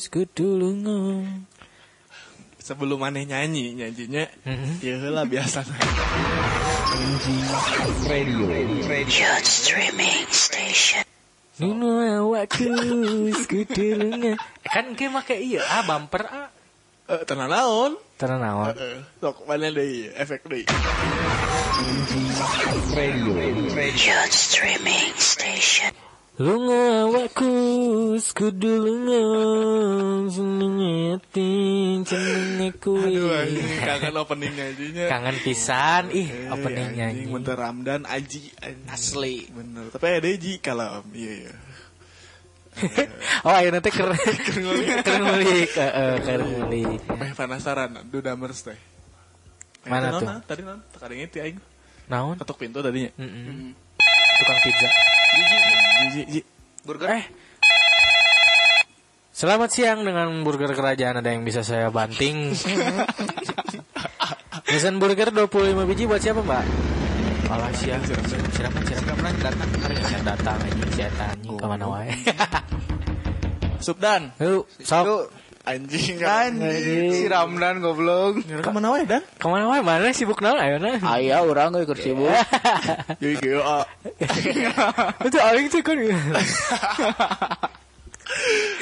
Awakku wis kudu lungo. Sebelum aneh nyanyi, nyanyinya Mhm. ya lah biasa. Lungo awakku wis kudu lungo. Kan ke make iya ah bumper ah. Eh, tenang naon? Tenan naon. Eh, sok mana deh efek deh. Lungo awakku wis kudu lungo. Senenge ati jenenge kuwi. Aduh, anjing kangen opening nyanyinya. Kangen pisan ih Eh, opening anjing. Bentar Ramdan Aji. Asli. Bener. Tapi ada Ji kalau iya iya. Oh ayo nanti keren keren ngulik, heeh, keren ngulik. Eh penasaran, Dudamers teh. Eh, Mana tuh? Tadi non, tadi ini aing Naon? ketuk pintu tadinya. Tukang pizza. Ji, ji. Burger. Eh. Selamat siang dengan burger kerajaan ada yang bisa saya banting. Pesan burger 25 biji buat siapa, Mbak? Siraman, siraman. Siraman datang. Hari saya datang aja, saya tanya ke mana wae. Subdan. Yuk, sok. Anjing. Anjing. Si Ramdan goblok. Ke mana wae Dan? Ke mana wae? Mana sibuk naon ayo na? Aya orang euy keur sibuk. Yoi GA. Itu aing tuh kan.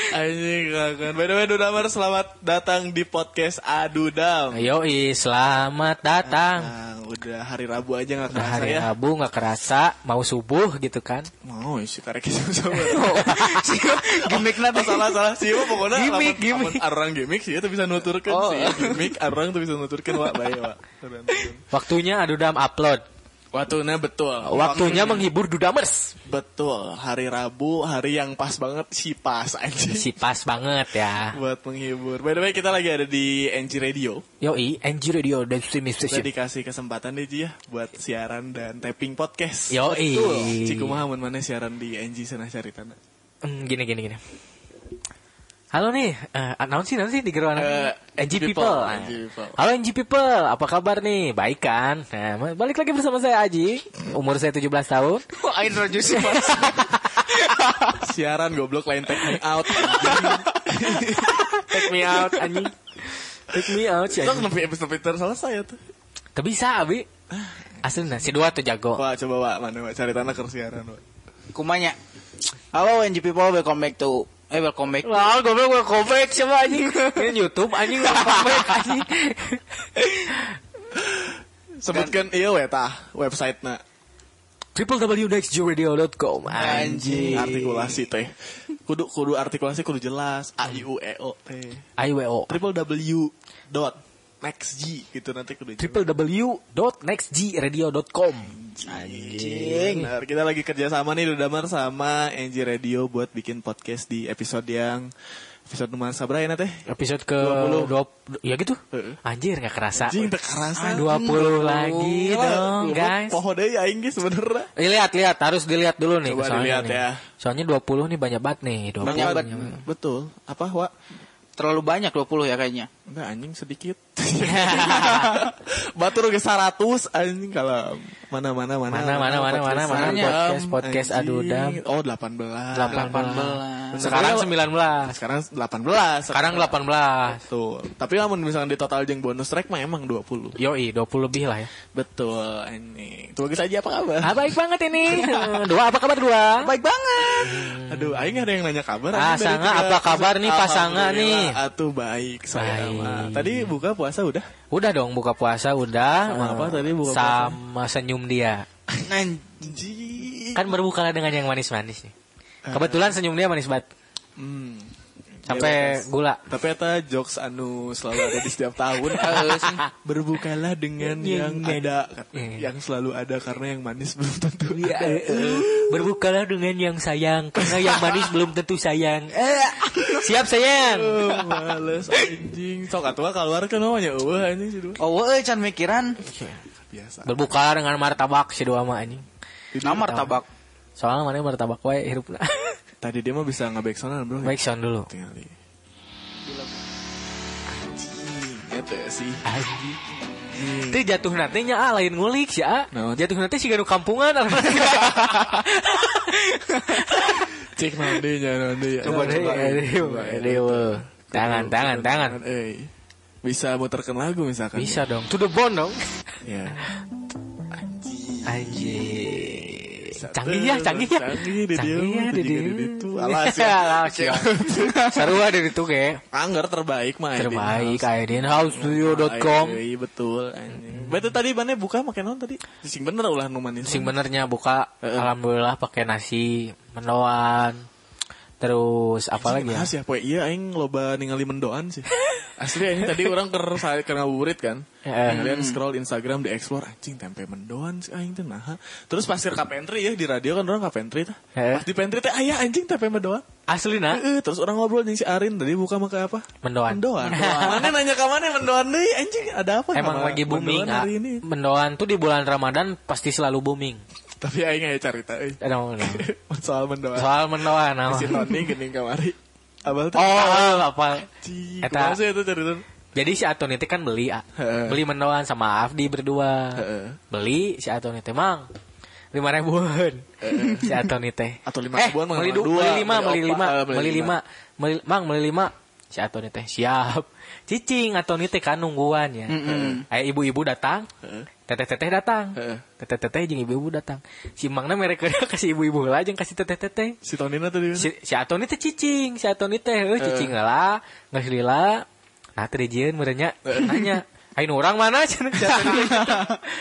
Anjing kangen. By the way Dudamers selamat datang di podcast Adudam. Ayo, selamat datang. Nah, udah hari Rabu aja nggak kerasa hari ya. Rabu nggak kerasa, mau subuh gitu kan? Mau sih karek itu sama. Gimikna tuh salah salah sih pokoknya Gimik, gimik. arang gimmick sih itu bisa nuturkan Oh. sih gimmick arang tuh bisa nuturkan wak baik turun. Waktunya Adudam upload. Waktunya betul Waktunya menghibur Dudamers. betul hari Rabu hari yang pas banget si pas anjing Si pas banget ya. buat menghibur by the way kita lagi ada di NG Radio Yoi, NG Radio dan streaming kita station. dikasih kesempatan nih Ji ya buat siaran dan tapping podcast Yoi. Cikumaha mun mana siaran di NG sana cari tanah Hmm, gini gini gini. Halo nih, eh naon sih naon sih di geruan Eh, NG NG People. People, Nah. NG People. Halo NG People, apa kabar nih? Baik kan? Nah, balik lagi bersama saya Aji. Umur saya 17 tahun. Wah, ain rojo sih Mas. siaran goblok lain take me out Take me out anjing. Take me out sih anjing. kenapa episode Peter selesai ya tuh Teu bisa abi. Asli si dua tuh jago. Wah coba Wak, mana Wak, cari tanah ke siaran Wak. Kumanya. Halo NG people welcome back to eh welcome back. Lah, gue bilang gue comeback siapa anjing? Ini YouTube anjing gue comeback anjing. Sebutkan iya we tah website na www.nextradio.com Anjing. artikulasi teh. Kudu kudu artikulasi kudu jelas A I U E O teh. IWO www dot nextg gitu nanti kudu jelas. www.nextradio.com Anjing. Benar, kita lagi kerja sama nih Dudamar sama NG Radio buat bikin podcast di episode yang episode nomor sabra ya teh. Episode ke 20. 20. Ya gitu. Heeh. Anjir gak kerasa. Anjing teu kerasa. 20 lagi dong guys. Poho deui aing ge sebenarnya. Lihat lihat harus dilihat dulu nih Coba soalnya dilihat nih. ya. Soalnya 20 nih banyak banget nih 20. Banyak banget. Betul. Apa, Wak? Terlalu banyak 20 ya kayaknya. Enggak anjing sedikit. Batur ge 100 anjing kalau mana mana mana Mana, mana, mana, mana, mana, podcast, podcast Adudam. Oh 18. 18. Sekarang 19. Sekarang 18. Sekarang 18. Tuh. Tapi lamun misalnya di total jeung bonus track mah emang 20. Yoi, 20 lebih lah ya. Betul anjing. Tuh guys aja apa kabar? Ah, baik banget ini. Dua apa kabar dua? Baik banget. Aduh, aing ada yang nanya kabar. Ah, Sanga, apa kabar nih, Pasanga nih? Atuh baik saya Tadi buka puasa udah? Udah dong buka puasa udah. Sama apa Eh, tadi buka puasa? Sama senyum dia. Anjing. Kan berbukalah dengan yang manis-manis nih. Kebetulan senyum dia manis banget. Hmm. Sampai Ya, gula. Tapi eta jokes anu selalu ada di setiap tahun. Berbukalah dengan yang ada, Iya. yang selalu ada karena yang manis belum tentu. Iya. Berbukalah dengan yang sayang karena yang manis belum tentu sayang. Eh, siap sayang. Oh, males anjing. Sok atuh keluar kan namanya eueuh anjing dua. Oh, euy can mikiran. Biasa. Berbukalah dengan martabak si dua mah anjing. Nah, martabak. Soalnya mana martabak wae hirupna. Tadi dia mah bisa nge backsound bro. Baik sound dulu. Tinggal di. Anjing, eta sih. Anjing. Teh jatuh nanti nya ah lain ngulik sih ah. Naon? Jatuh nanti sih ganu kampungan. Cek nanti nya nanti. Coba deh, aduh, aduh. Tangan, tangan, tangan. Bisa muterkan lagu misalkan. Bisa dong. To the bone dong. Ya. Anjir. Canggih ya, canggih ya. Canggih di dia. Canggih di dia. Itu alas ya. Ya. Seru ada di tuh kayak. Angger terbaik mah. Terbaik idinhousestudio.com. Iya betul. Berarti tadi mana buka makan non tadi? Sing bener ulah nu manis. Sing benernya buka alhamdulillah pakai nasi mendoan. Terus apa lagi ya? Ya, iya aing loba ningali mendoan sih. Asli aing tadi orang ker saya ke ngabuburit kan. Heeh. Kemudian scroll Instagram di explore anjing tempe mendoan sih aing teh nah. Terus pasir ka pantry ya di radio kan orang ka pantry teh. Heeh. Pas di pantry teh aya anjing tempe mendoan. Asli nah Heeh, terus orang ngobrol jeung si Arin tadi buka maka apa? mendoan. Mendoan. Mana nanya ke mana mendoan deui anjing ada apa? Emang lagi booming mendoan hari ini. Mendoan tuh di bulan Ramadan pasti selalu booming. Tapi aing aya carita euy. Ada mau ngomong. Soal mendoan. Soal mendoan. Si Tony geuning kamari. Abal teh. Oh, apa? Cing, Eta- kumaha sih itu carita? Jadi si Atoni teh kan beli ah. Beli mendoan sama Afdi berdua. Beli si Atoni teh mang lima ribuan si Atoni teh Atau lima eh, ribuan mah beli, dua, du- beli lima beli opat, lima eh, beli lima. lima mang beli lima si Atoni teh siap cicing Atoni teh kan nungguan ya Aya ibu-ibu datang teteh-teteh datang teteh-teteh jeung ibu-ibu datang si mangna mereka kasih ibu-ibu lah jeung kasih teteh-teteh Si Tonina tadi. si, si Atoni teh cicing si Atoni teh euy cicing lah geus lila nah teh dijieun merenya nanya Ayo orang mana si teh.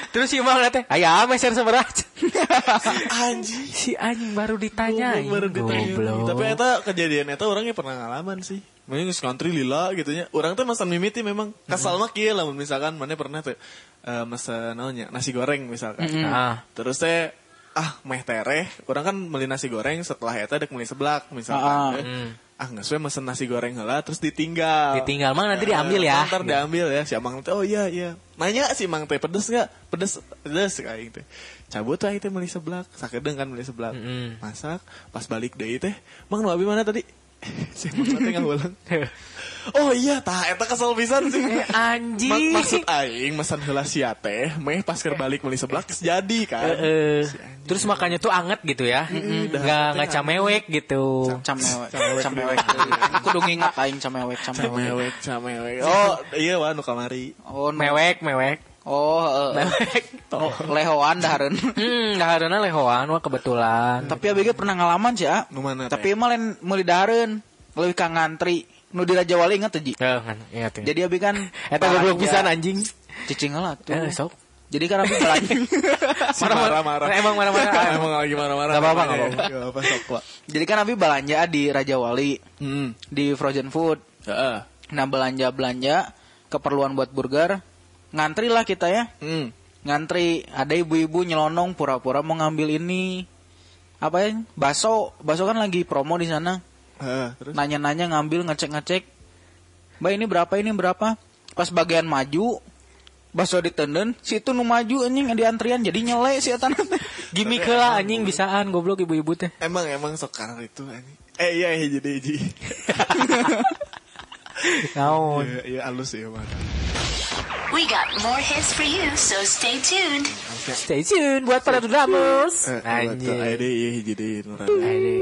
Terus si Mang teh, "Aya meser seberapa?" Anjing. si anjing baru ditanya Goblok baru ditanya. Goblok. Tapi eta kejadian eta orangnya pernah ngalaman sih. Geus country lila gitu nya. Urang teh masan mimiti memang kasal mah kieu lamun misalkan mana pernah teh eh mesen naonnya nasi goreng misalkan. Ah. Terus teh ah meh tereh, orang kan beli nasi goreng setelah eta dek beli seblak misalkan. Ah, eh. Ah nggak sesuai mesen nasi goreng heula terus ditinggal. Ditinggal mah nanti diambil ya. Ntar diambil ya si Amang teh oh iya iya. Nanya si Mang teh pedes nggak? Pedes pedes kayak teh. Cabut lah itu beli seblak, sakedeng kan beli seblak. Mm-mm. Masak, pas balik deui teh, Mang nu abi mana tadi? si Mang teh ngahulang. Oh iya, tah eta kesel pisan sih. Eh, anjing. Ma- maksud aing mesen heula sia teh, meh pas keur balik beli seblak jadi kan. Eh, terus makanya tuh anget gitu ya. Nggak nggak camewek gitu. Camewek. Camewek. Kudu ngingat aing camewek, camewek. Camewek, camewek. Oh, iya wah nu kamari. Oh. Mewek, mewek. Oh, heeh. Mewek. Oh, lehoan dahareun. Hmm, lehoan wah kebetulan. Tapi abg pernah ngalaman sih, ah. Mana Tapi emang lain meuli dahareun. Leuwih ka ngantri. Nu di Raja Wali inget tuh, Ji. Ingat ya. Jadi abi kan Eta goblok pisan anjing. Cicing lah tuh. Eh, sok. Jadi kan abi belanja. Si marah-marah. Emang marah-marah. Emang lagi marah-marah. Nggak apa-apa, nggak apa-apa. Sok. Jadi kan abi belanja di Raja Wali Hmm. di frozen food. Heeh. Nah belanja-belanja keperluan buat burger. Ngantri lah kita ya. Hmm. Ngantri ada ibu-ibu nyelonong pura-pura mau ngambil ini. Apa ya? Baso. Baso kan lagi promo di sana. Heeh, terus Nanya-nanya ngambil ngecek-ngecek. Mbak ini berapa ini berapa? Pas bagian maju Baso ditenden, si itu nu maju anjing di antrian jadi nyele si eta teh. Gimik lah anjing bisaan goblok ibu-ibu teh. emang emang sekarang itu anjing. Eh iya iya jadi jadi. Naon? Iya iya halus ya, Mas. We got more hits for you, so stay tuned. Stay tuned buat para drummers. Anjing. Ayo deh iya jadi nurani.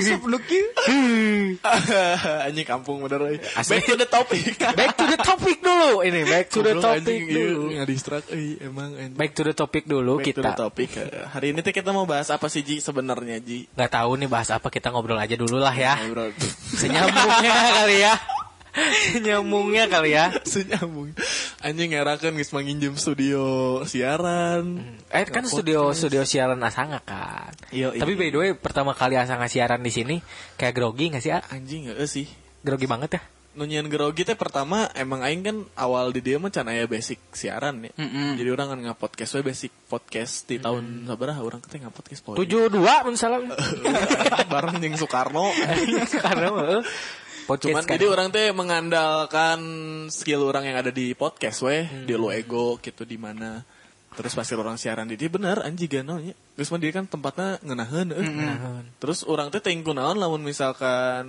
Anjing. Anjing kampung bener. Asli. Back to the topic. Back to the topic dulu ini, back to the topic iya, dulu. Nggak distract euy emang. Back to the topic dulu Back to kita. the topic. Eh, Hari ini tuh kita mau bahas apa sih Ji sebenarnya Ji? Nggak tahu nih bahas apa kita ngobrol aja dulu lah ya. Ngobrol. Senyambungnya kali ya. Senyambungnya kali ya. Senyambung. Anjing ngerakeun geus manginjem studio siaran. Eh kan studio studio siaran Asanga kan. Iya, iya. Tapi by the way pertama kali Asanga siaran di sini kayak grogi nggak sih? Ah? Anjing heeh sih. Grogi banget ya. Nunyian grogi teh pertama emang aing kan awal di dia mah aya basic siaran ya. Mm-mm. Jadi orang kan nge-podcast we basic podcast di tahun sabaraha orang teh nge-podcast poe. Tujuh dua pun salah. bareng jeung Soekarno. Eh, podcast Cuman kan. jadi orang teh mengandalkan skill orang yang ada di podcast weh, di lo ego gitu di mana. Terus pasti orang siaran di dia bener anjing gano nya. Geus mah dia kan tempatnya ngeunaheun euy. Terus orang teh teuing kunaon lamun misalkan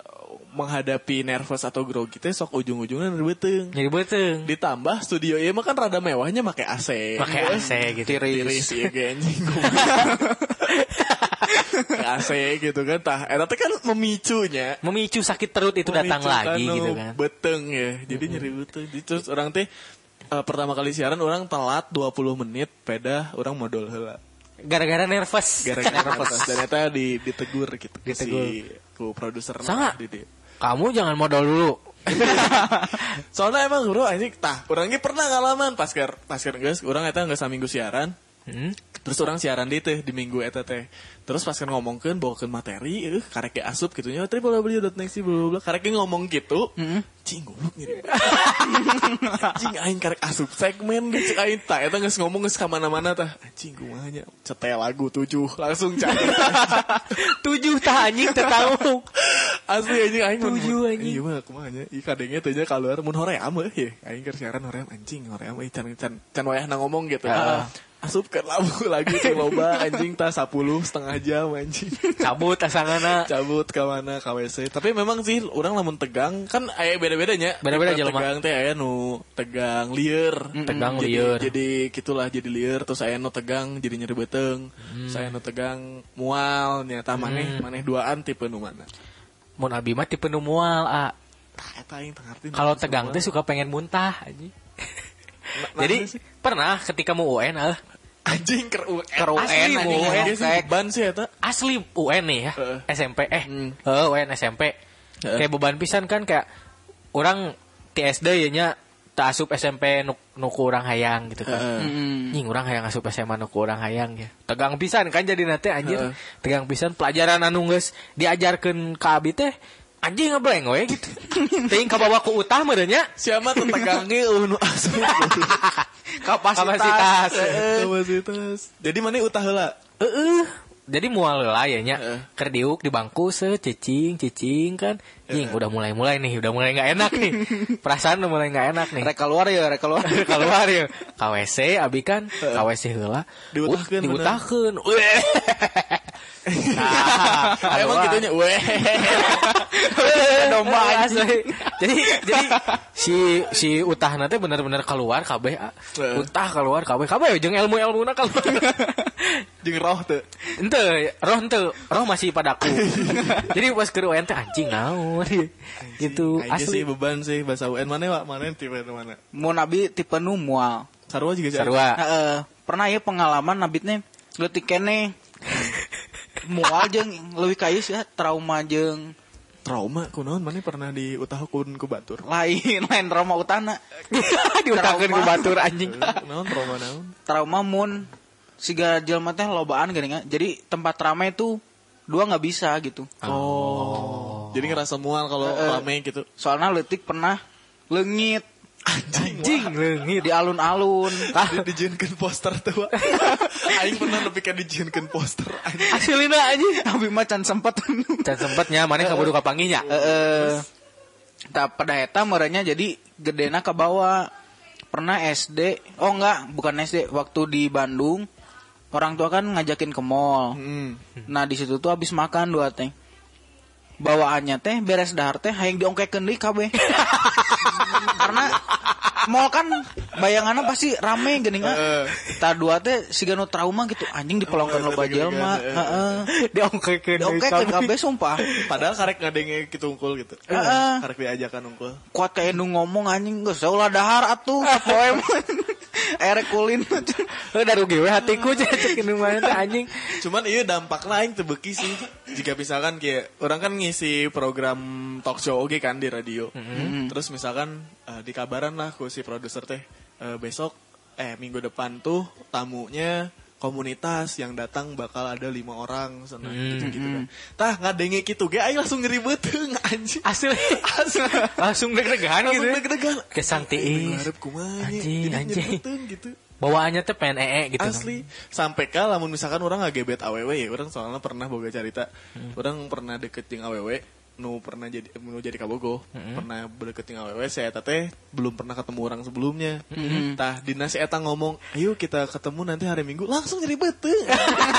uh, menghadapi nervous atau grogi teh sok ujung-ujungnya beuteung. Jadi beteng. Ditambah studio ieu mah kan rada mewahnya make AC. Pakai AC gitu. tiris ya ge anjing. AC gitu kan tah eta teh kan memicunya. Memicu sakit perut itu datang Memicu lagi gitu kan. Beteng ya. Jadi nyeri beteng. Jadi terus orang teh eh, pertama kali siaran orang telat 20 menit peda orang modal heula. Gara-gara nervous. Gara-gara nervous dan eta di ditegur gitu. Ditegur. Si ku produser dia. Kamu jangan modal dulu. Soalnya emang bro anjing tah orangnya pernah ngalaman pas ker pas ker geus urang eta geus saminggu siaran. Hmm? Terus orang siaran di teh di minggu eta teh. Terus pas kan ngomongkeun bawakeun materi, eh karek asup gitu nya www.next bla bla bla. Karek ngomong gitu. Cing goblok ngirim. Cing aing karek asup segmen di cek aing tah eta geus ngomong geus ka mana-mana tah. Anjing kumaha nya cetel lagu 7 langsung cari. Tujuh tah anjing teu tahu. Asli anjing aing Tujuh, anjing. Iya mah kumaha nya. Ieu kadenge teh nya keluar mun hoream euy. Aing keur siaran hoream anjing hoream euy can can can wayahna ngomong gitu. Asup ke lagu lagi ke loba anjing tas 10 setengah jam anjing. Cabut asangana. Cabut ke mana ke WC. Tapi memang sih orang lamun tegang kan aya beda-bedanya. Beda-beda jelema. Tegang teh aya nu tegang lieur. Tegang Jadi- lieur. Jadi gitulah jadi lieur terus aya nu tegang jadi nyeri beteng. Hmm. Saya nu tegang mual nyata maneh maneh duaan tipe nu mana. Mun abi mah tipe nu teu ngarti. Kalau tegang teh suka pengen muntah anjing. Jadi. Pernah ketika mau UN ah, anjing ker UN. Ker UN, Asli, anjing, UN beban sih eta. asli UN nih ya Heeh. SMP eh Hmm. heeh, UN SMP Heeh. kayak beban pisan kan kayak orang TSD ya nya tak asup SMP nu, nu ku urang hayang gitu kan. Mm. Nying urang hayang asup SMA nu ku urang hayang ya tegang pisan kan jadi nanti anjir Heeh. tegang pisan pelajaran anu geus diajarkeun ka abi teh anjing ngeblank we gitu teuing ka bawa ku utah meureun nya Siapa tuh tegang ge uh, nu asup. Kapasitas. Kapasitas. Kapasitas. Jadi mana utah heula? Heeh. Jadi mual lah ya nya. Heeh. Keur diuk di bangku se cicing cicing kan. Jing udah mulai-mulai nih, udah mulai nggak enak nih. Perasaan udah mulai nggak enak nih. Rek keluar ya, rek keluar. keluar ya KWC abi kan KWC heula Diutahkeun diutahkeun. Nah, Emang gitunya weh. domba asli. jadi jadi si si utah nanti bener-bener keluar kabeh ah. Utah keluar kabeh kabeh jeung ilmu ilmu keluar Jeung roh teu. ente roh ente roh masih padaku jadi pas ke UN teh anjing naon gitu Aing sih asli beban sih bahasa UN mana Pak? Mana tipe mana? Mau nabi tipe nu mual. Sarua juga sih. sarua Heeh. pernah ya pengalaman nabitnya leutik kene mual jeung leuwih ka ieu sih trauma jeung Trauma kunaon mana pernah diutahkeun ku batur. lain lain trauma utana diutahkeun ku batur anjing Naon trauma naon? trauma mun siga jelema teh lobaan geuningan jadi tempat ramai itu dua nggak bisa gitu Oh. Jadi ngerasa mual kalau rame gitu. soalnya leutik pernah leungit anjing leungit di alun-alun Ah, dijieunkeun poster tuh. Aing pernah nepi ka dijieunkeun poster. Anjing. aslina anjing tapi mah can sempet can sempetnya mana kaburu ka panggihnya Heeh. Tah pada eta merenya jadi gedena ke bawah. Pernah SD, oh enggak, bukan SD, waktu di Bandung orang tua kan ngajakin ke mall. Hmm. Nah, di situ tuh habis makan dua teh. Bawaannya teh beres dahar teh hayang diongkekeun deui kabeh. Karena mall kan bayangannya pasti rame geuning Heeh. Ta dua teh siga nu trauma gitu anjing dipelongkeun loba eta jelema. geuningan, Heeh. diongkekeun Diongkekeun kabeh sumpah. Padahal karek ngadenge gitu unggul gitu. Heeh. Karek diajakan unggul. kuat kayak nu ngomong anjing geus ulah dahar atuh poe erek kulin udah rugi we hatiku cek ini mana teh anjing Cuman iya dampaknya aing teu beuki sih. Jika misalkan kayak orang kan ngisi program talk show oke kan di radio. Terus misalkan eh, di kabaran lah ku si produser teh eh, besok eh minggu depan tuh tamunya komunitas yang datang bakal ada lima orang sana gitu gitu kan. Tah ngadenge gitu ge aing langsung ngeribeteung anjing. asli langsung deg-degan gitu Langsung ya. deg-degan. Kesang tiis. ngarep kumaha. Anjing, anjing. gitu. bawaannya teh pengen ee gitu Asli sampai ka lamun misalkan orang ngagebet awewe ya orang soalnya pernah boga cerita orang pernah deket jeung awewe nu pernah jadi nu jadi kabogo pernah berdekat dengan awewe saya teh belum pernah ketemu orang sebelumnya. Tah dina si eta ngomong ayo kita ketemu nanti hari minggu. Langsung jadi beteng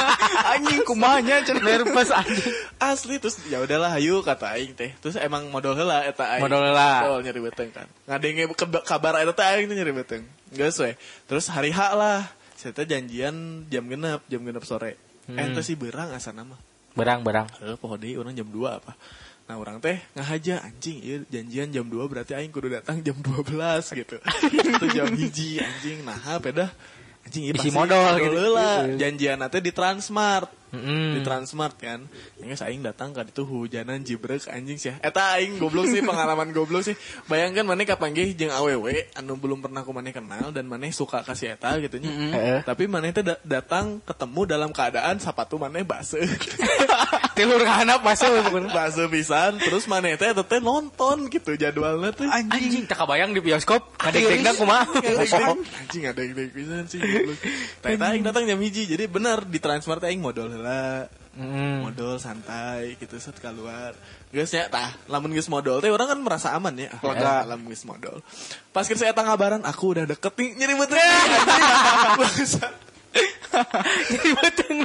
Anjing kumanya nervous anjing. Asli terus ya udahlah ayo kata aing teh. Terus emang modal heula eta aing. Modal heula. Modal nyari beteng kan. Ngadenge kabar eta teh aing nyari beteng. Geus we terus hari H lah saya teh janjian jam genep jam genep sore. Hmm. eh teh si berang asa nama berang berang. Eh, poho deui orang jam 2 apa. Nah, orang teh ngahaja anjing, ieu janjian jam 2 berarti aing kudu datang jam 12 gitu. Itu jam hiji anjing. Nah, peda anjing Isi pasti modal gitu. heula. Janjian teh di Transmart. Mm-mm. Di Transmart kan. Yang aing datang kan itu hujanan jibrek anjing sih. Eta aing goblok sih pengalaman goblok sih. Bayangkan maneh kapanggih jeung awewe anu belum pernah ku maneh kenal dan maneh suka kasih eta gitu nya. Heeh. Tapi maneh teh da- datang ketemu dalam keadaan sepatu maneh baseuh. tilur handap masuk Bakso pisan terus mana teh teh nonton gitu jadwalnya teh anjing tak kebayang di bioskop ngadek-dek kumaha anjing ada yang pisan sih goblok. Teh teh aing datang jam hiji jadi bener di Transmart aing modal heula Hmm. modal santai gitu set keluar geus ya tah lamun geus modal teh orang kan merasa aman ya ah, Lega. lamun geus modal pas geus saya ngabaran aku udah deket nih nyeri beteng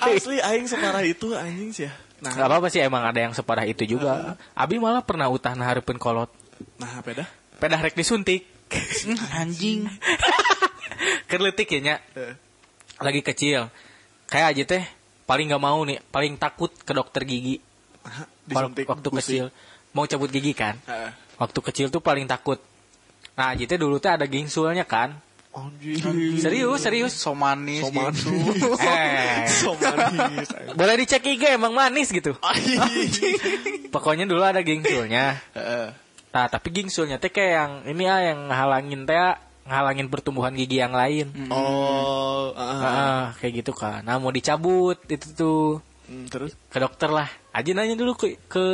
asli aing separah itu anjing sih ya nah Gak apa-apa sih emang ada yang separah itu juga. Abi malah pernah utah nahareupeun kolot. nah apa dah Pedah rek disuntik. Anjing. Kerletik ya nya. Eh, Lagi kecil. Kayak aja teh paling nggak mau nih, paling takut ke dokter gigi. disuntik waktu gusi. kecil mau cabut gigi kan. Heeh. Waktu kecil tuh paling takut. Nah, teh dulu teh ada gingsulnya kan. Anjing. Serius, serius. So manis So manis. gitu. Eh, So manis. boleh dicek IG emang manis gitu. Pokoknya dulu ada gingsulnya. Nah, tapi gingsulnya teh kayak yang ini ah yang ngalangin teh ah, ngalangin pertumbuhan gigi yang lain. Oh, ah. Ah, kayak gitu kan. Nah, mau dicabut itu tuh Hmm, terus ke dokter lah. Aja nanya dulu ke, ke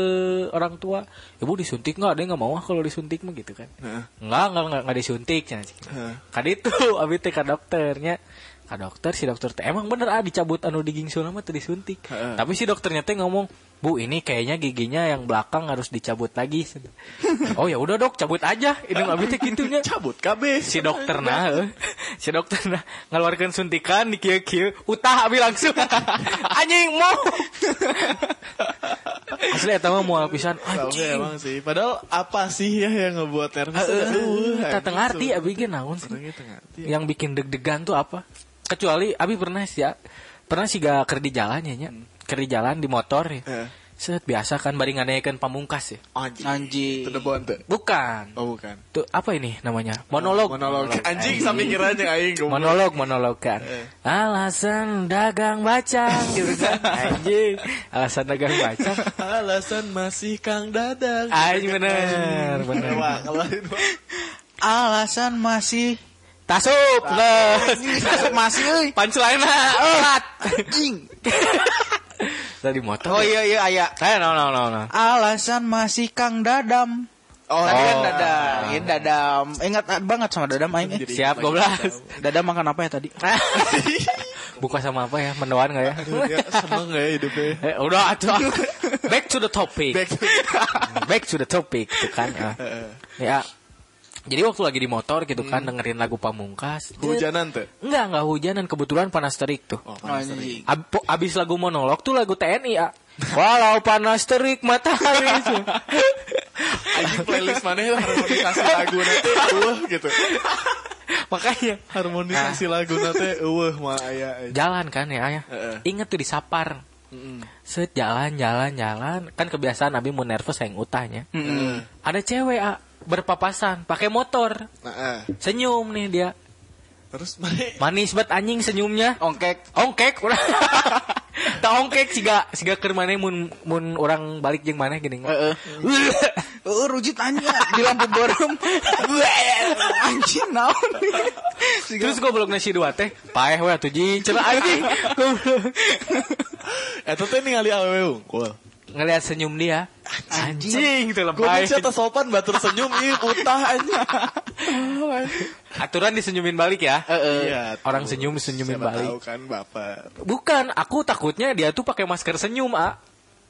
orang tua. Ibu disuntik nggak? Ada yang nggak mau ah kalau disuntik mah gitu kan. Heeh. Enggak, enggak, enggak, enggak disuntik. Heeh. Kan itu, abis ke dokternya. Ke dokter, si dokter teh emang bener ah dicabut anu di gingsul mah teh disuntik. Heeh. Tapi si dokternya teh ngomong, Bu ini kayaknya giginya yang belakang harus dicabut lagi. oh ya udah dok, cabut aja. Ini abis teh gitunya. cabut KB si dokter nah eh. si dokter nah ngeluarkan suntikan di kieu kieu utah abi langsung. Anjing mau. Asli eta mah moal pisan. Anjing. emang sih. Padahal apa sih ya yang ngebuat nervous? Aduh, tak anjing, ngerti abi ge naon sih? Yang bikin deg-degan tuh apa? Kecuali abi pernah sih ya. Pernah sih gak ker di jalan ya ker di jalan di motor ya Heeh. set biasa kan bari nganekeun pamungkas ya Anjing. Anjing. Bukan Oh bukan. tuh apa ini namanya monolog Monolog. Anjing sampikirannya aing goblok. monolog monolog kan Eh. alasan dagang bacang gitu kan anjing alasan dagang bacang Alasan masih Kang Dadang. anjing bener bener. Alasan masih tasup lah Masuk masih euy. punchline lah Anjing. Tadi motor Oh iya iya aya. eh no no no no Alasan masih Kang Dadam. Oh, Tadi kan Oh. Dadam. Ini Dadam. Ingat banget sama Dadam aing. eh. Siap lagi goblas Dadam makan apa ya tadi? buka sama apa ya mendoan nggak ya dia seneng gak ya hidupnya? Eh, udah atuh back to the topic Back to- back to the topic gitu kan ah. ya jadi waktu lagi di motor gitu kan dengerin lagu pamungkas Hujanan tuh. enggak enggak hujanan kebetulan panas terik tuh Oh, panas Anjing. Ab- abis lagu monolog tuh lagu TNI ya. Walau panas terik matahari. Anjing playlist mana ya harmonisasi lagu nanti eueuh gitu. Makanya Harmonisasi lagu nanti eueuh mah aya. anjing. jalan kan ya ayah. Heeh. Ingat tuh di sapar. Mm-mm. Set jalan jalan jalan kan kebiasaan Abi mau nervous yang utahnya. Heeh. Ada cewek ah, berpapasan pakai motor. Nah. Senyum nih dia. terus mana? Manis banget anjing senyumnya. Ongkek. Ongkek ulah. Tak ongkek siga siga keur maneh mun mun orang balik jeung maneh gini. Heeh. Heeh rujit anjing di lampu berem. Anjing naon. Terus goblok nasi dua teh, paeh we atuh jing cenah anjing. Eta teh ningali awewe unggul. Ngelihat senyum dia. Anjing teh Gue lebay. bisa sopan batur senyum ih utah aja. Aturan disenyumin balik ya. Iya. Orang senyum senyumin Siapa balik. Tahu kan bapak. Bukan, aku takutnya dia tuh pakai masker senyum, ah.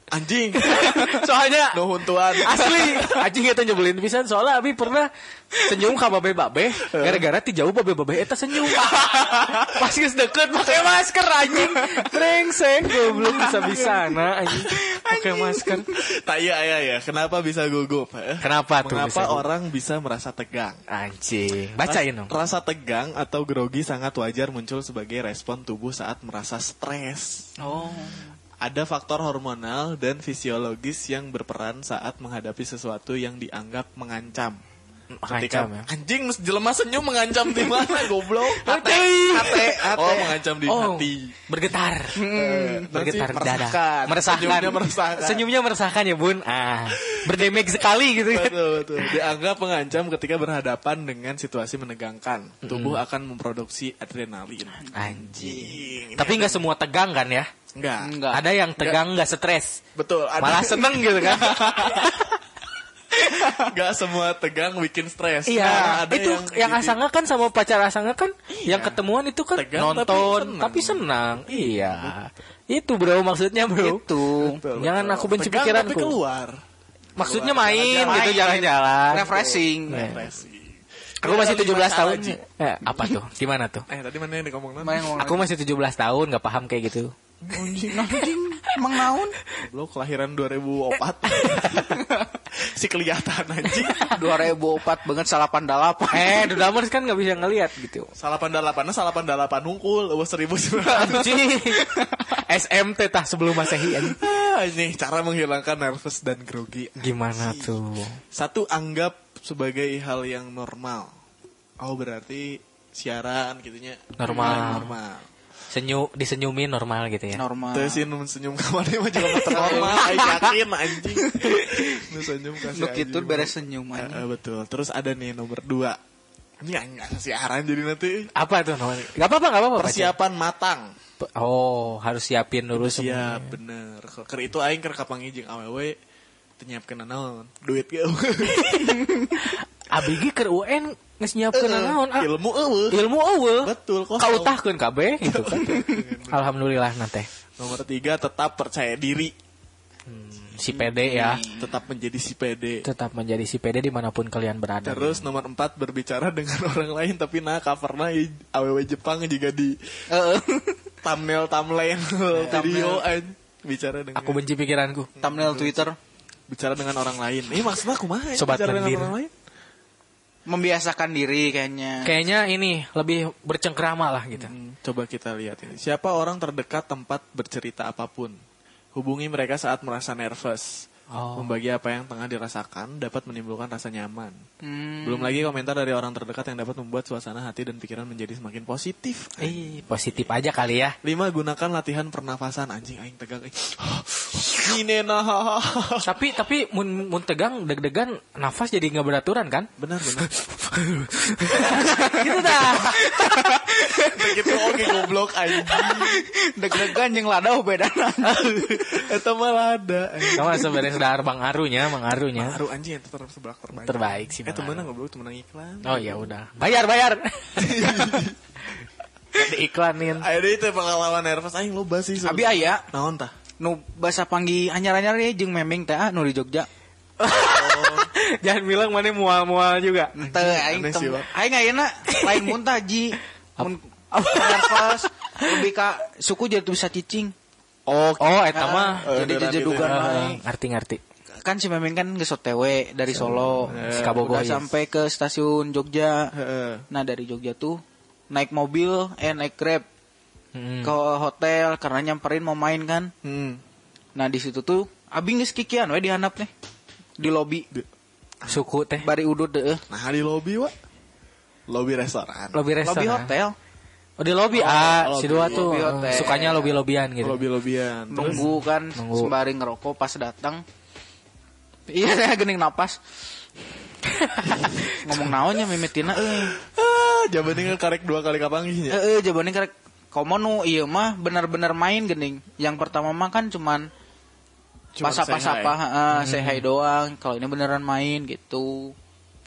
Anjing. Soalnya No huntuan. asli anjing eta nyebelin pisan soalnya abi pernah senyum ka babe babe gara-gara ti jauh babe babe eta senyum pas geus deket pakai masker anjing brengsek goblok bisa bisana anjing pakai masker Tak iya iya ya. Kenapa bisa gugup? eh? Kenapa tuh bisa gugup? orang bisa merasa tegang? anjing bacain dong Rasa tegang atau grogi sangat wajar muncul sebagai respon tubuh saat merasa stres. Oh. Ada faktor hormonal dan fisiologis yang berperan saat menghadapi sesuatu yang dianggap mengancam. Mengancam, ya? anjing mesti jelema senyum mengancam di mana goblok? Hati. hati, Oh, mengancam di oh hati. bergetar Hmm, bergetar nanti dada meresahkan. meresahkan Senyumnya meresahkan. senyumnya meresahkan ya bun ah berdamage sekali gitu kan Betul, betul. Dianggap mengancam ketika berhadapan dengan situasi menegangkan. Tubuh akan memproduksi adrenalin. anjing tapi nggak semua tegang kan ya Enggak. Enggak. ada yang tegang nggak stres Betul. Ada, malah seneng gitu kan Enggak semua tegang bikin stres. Iya, Nah, ada itu yang, jadi- asanga kan sama pacar asanga kan yang ketemuan itu kan Tegang tapi nonton senang. tapi senang. Iya. Itu bro maksudnya bro. Itu. Betul, Jangan betul. aku benci Tegang pikiranku. Tapi keluar. Maksudnya Keluar, main jalan-jalan. gitu jalan-jalan. Refreshing. Refreshing. Aku masih Ada 17 lima tahun. Eh, apa tuh? Gimana tuh? Eh tadi mana yang ngomong Aku masih 17 tahun nggak paham kayak gitu. anjing anjing emang naon Lo kelahiran 2004 Si kelihatan anjing 2004 banget salapan dalapan Eh, Dudamers kan nggak bisa ngelihat gitu. Salapan dalapannya salapan dalapan hungkul Wah seribu. SMT tah sebelum Masehi. Ini cara menghilangkan nervous dan grogi Gimana tuh? Satu anggap sebagai hal yang normal Oh berarti siaran gitunya Normal. Normal Senyu disenyumin normal gitu ya. normal Terus sih nu senyum kemarin mah juga normal yakin anjing Nu senyum kasih lu anjing. gitu beres senyum Eh, anjing. eh, Betul Terus ada nih nomor dua Ini anjing siaran jadi nanti Apa tuh namanya? Gak apa-apa, gak apa-apa. Persiapan matang Oh, harus siapin dulu semua. Siap bener Ker itu aing ker kapangi jeung awewe Tenyiapkan naon Duit ge Abigi keur UN geus nyiapkeun naon? Ah, Ilmu eueuh ilmu eueuh. Betul kosong. Kautahkeun kabeh gitu kan. Alhamdulillah nanti. Nomor tiga tetap percaya diri Si PD ya. Tetap menjadi si pede Tetap menjadi si PD di mana pun kalian berada. Terus nomor empat berbicara dengan orang lain Tapi nah covernya awewe Jepang juga di Heeh. thumbnail thumbnail video aing bicara dengan Aku benci pikiranku. thumbnail Twitter bicara dengan orang lain. Ini maksudnya aku mah Sobat bicara dengan orang lain. Membiasakan diri kayaknya Kayaknya ini lebih bercengkrama lah gitu. Hmm, coba kita lihat ini. Siapa orang terdekat tempat bercerita apa pun? Hubungi mereka saat merasa nervous. Oh. Membagi apa yang tengah dirasakan dapat menimbulkan rasa nyaman. Hmm. Belum lagi komentar dari orang terdekat yang dapat membuat suasana hati dan pikiran menjadi semakin positif. Eh, positif aja kali ya. Lima, gunakan latihan pernafasan. Anjing, aing tegang. Ini nah. tapi tapi mun, mun tegang deg-degan nafas jadi nggak beraturan kan? Benar, benar. gitu dah. Begitu oke goblok anjing. deg-degan yang lada beda Eta malah ada. Sama sebenarnya sudah mengaruhnya, mengaruhnya. Baru anjing itu ter sebelah terbaik. Terbaik sih. Eh Bang temennya Aru. goblok temenang iklan. Oh ya udah. Bayar, bayar. Diiklanin. Ayo deh itu pengalaman nervous aing loba sih. abi aya Naon tah? nu bahasa panggi anyar-anyar ya jeung memeng teh ah, nu di Jogja Jangan bilang mana mual-mual juga. teu aing aing ayeuna lain muntah ji mun nervous lebih ka suku jadi bisa cicing Oh, oh eta Ah, mah. Eh, jadi jejedugan gitu. wae. ngerti-ngerti. kan si memeng kan geus OTW dari Solo Eh, Kabogoh, udah yes. sampai ke stasiun Jogja Heeh. nah dari Jogja tuh naik mobil eh naik grab Hmm. ke hotel karena nyamperin mau main kan Hmm. nah di situ tuh abi geus kikian we dihandap nih di lobi Suku teh. bari udut deh Nah di lobby wa. Lobby restoran. Lobby restoran. lobi hotel Oh di lobby ah lobby. si dua tuh Lobby sukanya lobby lobbyan gitu. Lobby lobbyan. Nunggu kan Nunggu. sembari ngerokok pas datang iya saya gening napas ngomong naonnya mimetina eh ah, jabaning karek dua kali kapanggihnya. eh jawabannya karek komo nu iya mah benar-benar main gening yang pertama mah kan cuman Cuman pasapa-sapa say heeh, say hi doang kalau ini beneran main gitu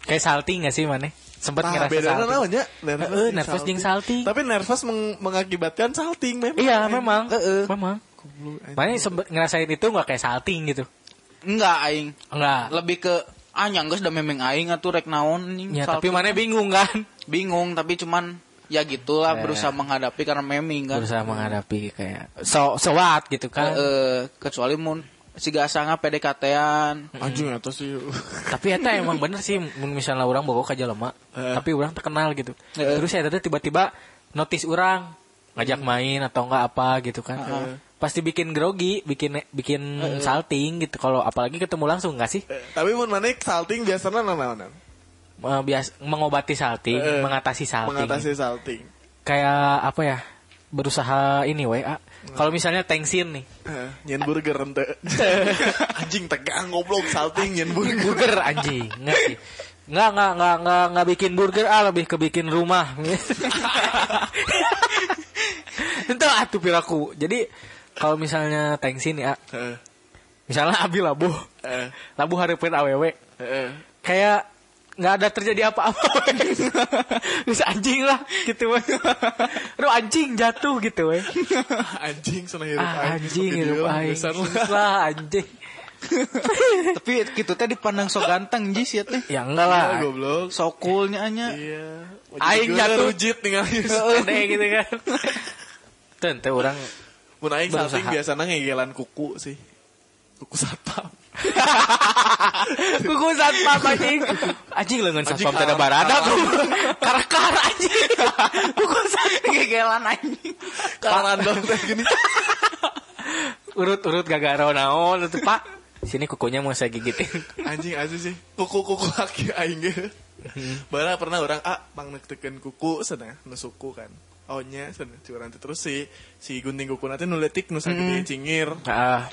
Kayak salting gak sih mana? Sempet Nah, ngerasa bedanya salting. naon nya? Heeh, nervous jeung salting. Tapi nervous meng- mengakibatkan salting memang. Iya memang, Heeh. memang. Mana sempet ngerasain itu nggak kayak salting gitu? Enggak aing. Enggak. Lebih ke ah nyanggeus da memeng aing atuh rek naon. Ya, Salting. tapi mana bingung kan? bingung tapi cuman ya gitulah Eh. berusaha menghadapi karena meming kan. Berusaha menghadapi kayak so sewat gitu kan. Eh, kecuali mun si gasanga PDKT-an. Anjing eta sih. tapi eta emang bener sih mun misalnya orang bawa kaja lemak Eh. tapi orang terkenal gitu Eh. terus saya tadi tiba-tiba notice orang ngajak main atau enggak apa gitu kan Heeh. pasti bikin grogi bikin bikin salting gitu kalau apalagi ketemu langsung nggak sih Eh, Tapi mun maneh salting biasanya nanaonan? Eh, bias mengobati salting Eh, mengatasi salting Mengatasi salting. kayak apa ya berusaha ini wa kalau misalnya tengsin nih. Eh, nyen burger ente. Anjing tegang goblok salting nyen burger. burger anjing. Nggak sih. Nggak nggak nggak nggak nggak bikin burger ah lebih ke bikin rumah. Itu atuh piraku. Jadi kalau misalnya tengsin ya. Heeh. misalnya abi labuh. Eh, labuh hareupeun awewe kayak nggak ada terjadi apa-apa terus anjing lah gitu weh Aduh anjing jatuh gitu weh Anjing sana hirup ah, anjing sok hidup aing besar lah. anjing tapi gitu teh dipandang so ganteng jis ya teh. ya enggak lah Iya, goblok. So coolnya anya. Iya. Aing jatuh. rujit tinggal Ede gitu kan Tentu orang Mun aing salting biasanya ngegelan kuku sih. Kuku satpam. Kuku satpam anjing Anjing lengan satpam tidak barada Karakar anjing Kuku satpam Gegelan anjing. Karena dong teh gini. Urut-urut gagaro naon itu pak Sini kukunya mau saya gigitin Anjing aja sih. Kuku-kuku kaki aing ge. Bala pernah orang ah mang nekteken kuku sana nusuku kan. Oh nya sana curang teh. terus si si gunting kuku nanti nuletik nu sakit cingir. ah,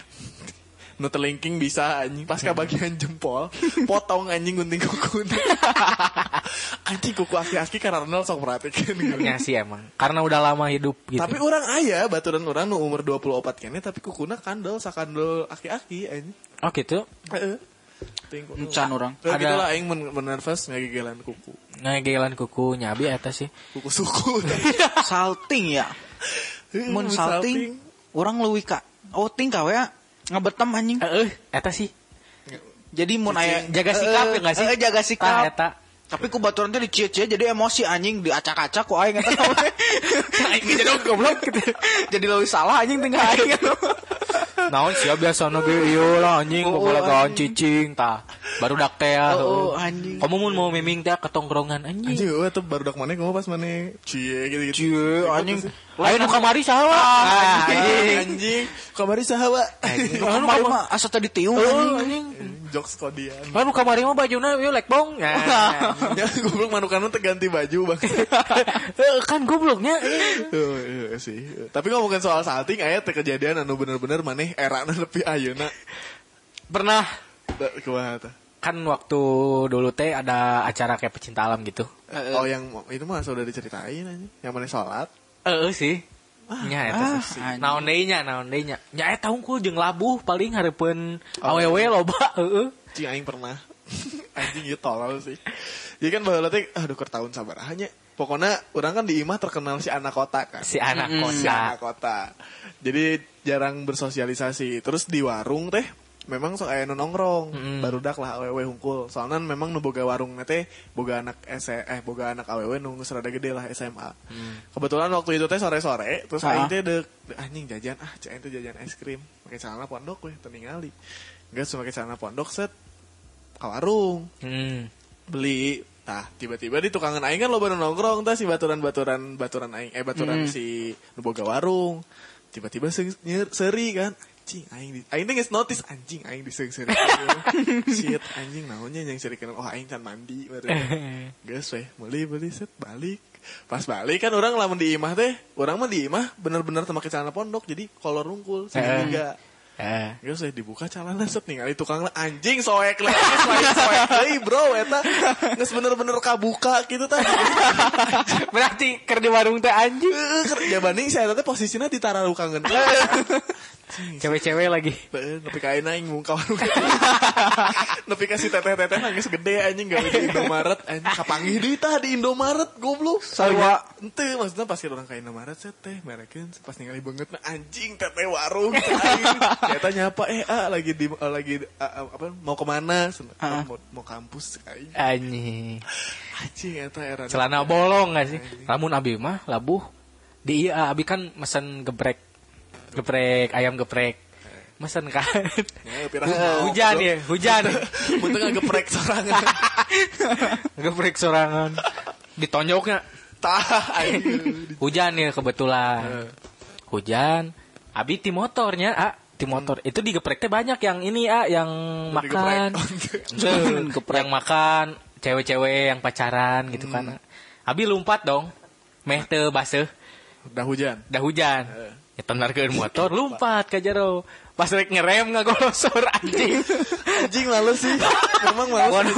Nu telingking bisa anjing pas ka bagian jempol potong anjing gunting kuku. anjing kuku aki-aki karena Ronald sok perhatikan. Ya sih emang Karena udah lama hidup gitu Tapi orang ayah baturan orang nu umur 24 kene tapi kukuna kandel sakandel aki-aki anjing. Oh gitu Heeh. Encan orang. Kayak Ada- gitu lah aing men, men nervous ngagigelan kuku. Ngegelan kuku nyabi eta sih Kuku suku. salting ya. Mun salting orang leuwih ka outing ka we ngabetem anjing. Eh, eta sih Jadi mun aya Jaga sikap ya nggak sih? Eh, jaga Tah, sikap. eta. Tapi ku baturan teh dicie-cie jadi emosi anjing diacak-acak ku aing eta. Aing jadi goblok gitu. jadi leuwih salah anjing tengah aing. Naon sih biasa ge ieu lah anjing Oh, bobola kawan anjing. cicing tah. Baru dak teh. Oh, heuh. oh, anjing. Kamu mun mau miming teh ke tongkrongan anjing. Anjing eueuh tuh baru dak mana kamu pas mana cie gitu gitu. Cie anjing. Ayo nu kamari saha? Ah, Anjing. Anjing. Kamari saha, Pak? Kemarin mah asa tadi tiung Oh, anjing. anjing. Jokes kodian. Lalu kamari mah bajuna yuk lekbong. Nah. Ya goblok manukan teh ganti baju, Bang. Eh, kan gobloknya. Oh, iya sih. Tapi ngomongin soal salting aya teh kejadian anu bener-bener maneh erana nepi ayeuna. Pernah Kumaha teh? kan waktu dulu teh ada acara kayak pecinta alam gitu. Oh yang itu mah sudah diceritain aja. Yang mana sholat. Eh sih. Nya eta ah, sih. Naon deui nya, naon deui nya. Nya eta jeung labuh paling hareupeun awewe loba heeh. Cing aing pernah. anjing ieu tolol sih. Jadi kan baheula teh aduh keur tahun sabaraha nya. Pokoknya orang kan di imah terkenal si anak kota kan. Si anak Mm-mm. Si kota. anak kota. Jadi jarang bersosialisasi. Terus di warung teh memang sok aya nu nongkrong, Mm-mm. barudak lah awewe hungkul. Soalnya memang nu boga warung teh boga anak S eh boga anak awewe nu geus rada gede lah SMA. Kebetulan waktu itu teh sore-sore, terus Ah. aing teh deuk anjing jajan ah cek aing teh jajan es krim, pakai celana pondok weh teningali. Geus pakai celana pondok set ka warung Hmm. beli Tah, tiba-tiba di tukangan aing kan lo baru nongkrong tah si baturan-baturan baturan aing eh baturan Hmm. si nu boga warung. Tiba-tiba seri kan. Anjing aing di aing geus notice anjing aing diseung seri. Shit anjing naonnya yang seri kenal oh aing can mandi baru. Geus weh, beli beli set balik. Pas balik kan orang lamun di imah teh, orang mah di imah bener-bener teu make celana pondok jadi kolor rungkul segitiga. Eh. Geus weh dibuka celana set ningali tukang lah anjing soek lah soek soek deui bro eta geus bener-bener kabuka gitu tah. Berarti keur di warung teh anjing. Heeh, ker- ya banding saya teh posisinya di tararukangeun. Cewek-cewek lagi. Teu, Nepi ka ayeuna aing mung kawan. Nepi ka si teteh-teteh nangis gede anjing gawe di Indomaret anjing kapanggih deui tah di Indomaret goblok. Sarua. Ente maksudnya pas kita orang ka Indomaret set teh merekeun pas ningali banget anjing teteh warung. Eta nyapa eh ah lagi di ah, lagi ah, apa mau ke mana? Ah. mau, mau kampus aing. Anjing. Anjing eta era. Celana bolong gak sih? Lamun abi mah labuh. Di iya abi kan mesen geprek. Geprek ayam geprek. Mesen kan. Hujan ya, hujan. Muntah ngegeprek sorangan. geprek sorangan. Ditonjoknya. Hujan ya kebetulan. Hujan. Abi ti motornya, ah, ti motor. Itu digeprek teh banyak yang ini, ah, yang makan. Tuh, yang makan cewek-cewek yang pacaran gitu kan. Abi lompat dong. Meh teu baseuh, Udah hujan. dah hujan. Ya tendarkeun motor lompat ka jero. Pas rek ngerem ngagolosor anjing. Anjing lalu sih. Memang males.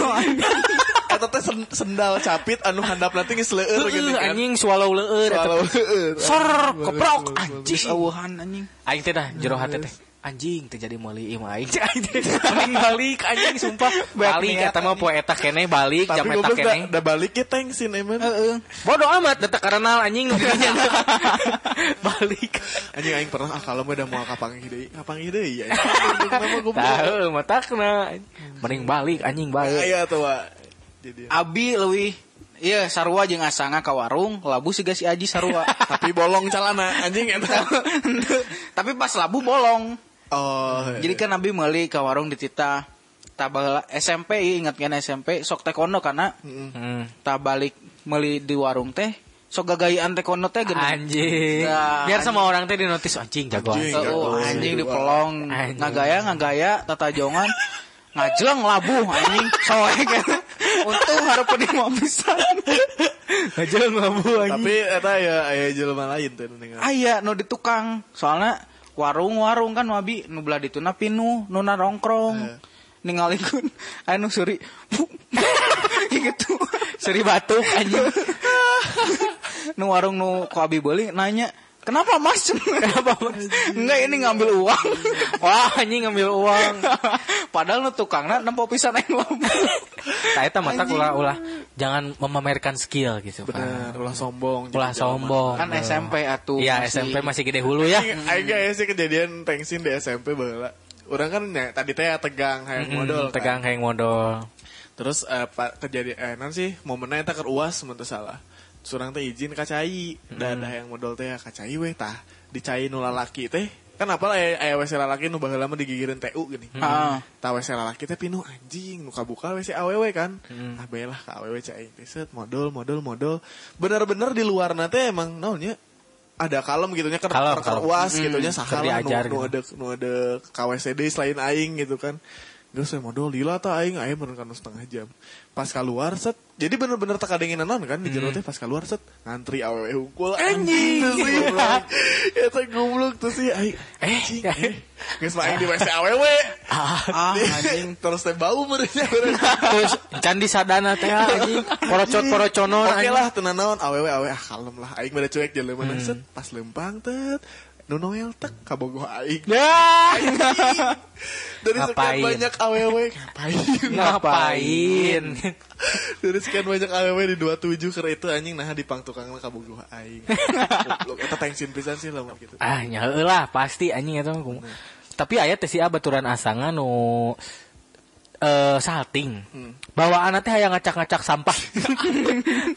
Eta teh sen- sendal capit anu handap nanti geus leueur gitu kan. anjing swallow leueur eta. Swallow leueur. Sor, keprok Jis anjing. awuhan anjing. Aing teh dah jero hati teh. Anjing terjadi meuli ieu mah aing. Anjing Mending balik anjing sumpah. Balik eta mah poe eta kene balik jam eta goblok da, kene. da balik ke tengsin emang. Heeh. Bodoh amat detek karena anjing nu balik. Anjing aing pernah ah kalau mah udah mau kapanggih deui. Kapanggih deui ya. Tahu matakna. Mending balik anjing balik. Aya tuh Wak. Jadi Abi leuwih Iya, sarua jeung asanga ka warung, labu siga si Aji sarua. tapi bolong calana anjing eta. Tapi pas labu bolong. Oh. Jadi kan Abi meuli ka warung di Tita tabala SMP ingat kan SMP sok taekwondo karena Hmm. tak balik meuli di warung teh sok gagayaan taekwondo teh geuning. Anjing. Nah, Biar sama orang teh di notis anjing jagoan. Anjing. Oh, Jago. anjing di pelong Anjing. ngagaya ngagaya tatajongan ngajeng labu anjing soek untung hareup di mau pisan Aja ngabu anjing. Tapi eta ya aya jelema lain teh nu ningali. aya nu di tukang soalnya warung-warung kan wabi. Nu belah dituna pinu nu nongkrong ningalikeun anu suri. Gitu. Seri batuk anjing. nu warung nu ku abi beuli nanya kenapa mas kenapa mas enggak ini ngambil uang Wah anjing ngambil uang. padahal nu tukangna nempo pisan aing labu Nah, eta mata ulah ulah jangan memamerkan skill gitu kan. Bener, ulah sombong. Ulah sombong. kan SMP atuh Iya, SMP masih gede hulu ya. Aing sih kejadian tengsin di SMP baheula. Orang kan ya, tadi teh tegang hayang modal. kan. Tegang kayak modal. Terus pak kejadian eh nan sih momennya eta keur uas mun teu salah. Surang teh izin ka cai. Da da yang modal teh ka cai we tah. Di cai nu lalaki teh kan apa aya aya WC lalaki nu baheula mah digigireun TU gini. Ah. Tah WC lalaki teh pinuh anjing nu kabuka WC awewe kan. Ah baelah ka awewe cai set modal modal modal. Bener-bener di luar teh emang naonnya ada kalem gitu nya kan Kalem, kalem. uas gitu nya keur saha nu, nu ada nu ada KWCD selain aing gitu kan. Terus saya modal lila ta aing aing bener kan setengah jam. Pas keluar set jadi bener-bener teka denginan non kan di jero teh pas keluar set ngantri awewe hukul anjing. tuh sih, goblok. Eta goblok tuh sih aing. Anjing. Eh, geus mah aing di WC awewe. ah anjing Terus teh bau merenya Terus candi sadana teh anjing. Porocot-poroconon Oke anjing. lah tenan naon awewe awewe ah kalem lah aing bade cuek jelema hmm. set pas lempang tet nu Noel tek kabogoh aing. Ya. Dari sekian banyak awewe ngapain? Ngapain? Dari sekian banyak awewe di 27 keur itu anjing nah di pang tukang kabogoh aing. Eta tengsin pisan sih lah gitu. Ah, nyaeu lah pasti anjing eta. Tapi aya teh sia baturan asangan nu eh salting. Bawaan teh hayang ngacak-ngacak sampah.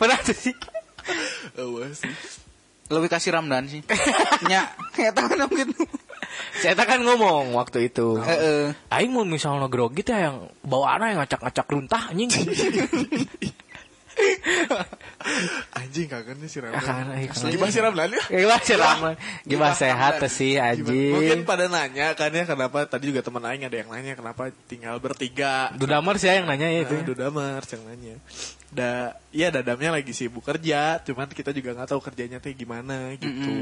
Pernah tuh sih. Eueuh sih. Lebih kasih Ramdan sih nya kayak tangan gitu Saya kan ngomong waktu itu. Heeh. Aing mau misalnya grogi teh yang bawaan yang ngacak-ngacak runtah anjing. Anjing kangen nih si Ramlan. Ah, kangen. Gimana si Ramlan ya? Gimana sih Ramlan? Gimana sehat sih Mungkin anjing. pada nanya kan ya kenapa tadi juga teman aing ada yang nanya kenapa tinggal bertiga. Dudamar sih yang nanya ya itu. Nah, Dudamar yang nanya. Da, iya dadamnya lagi sibuk kerja, cuman kita juga nggak tahu kerjanya teh gimana gitu.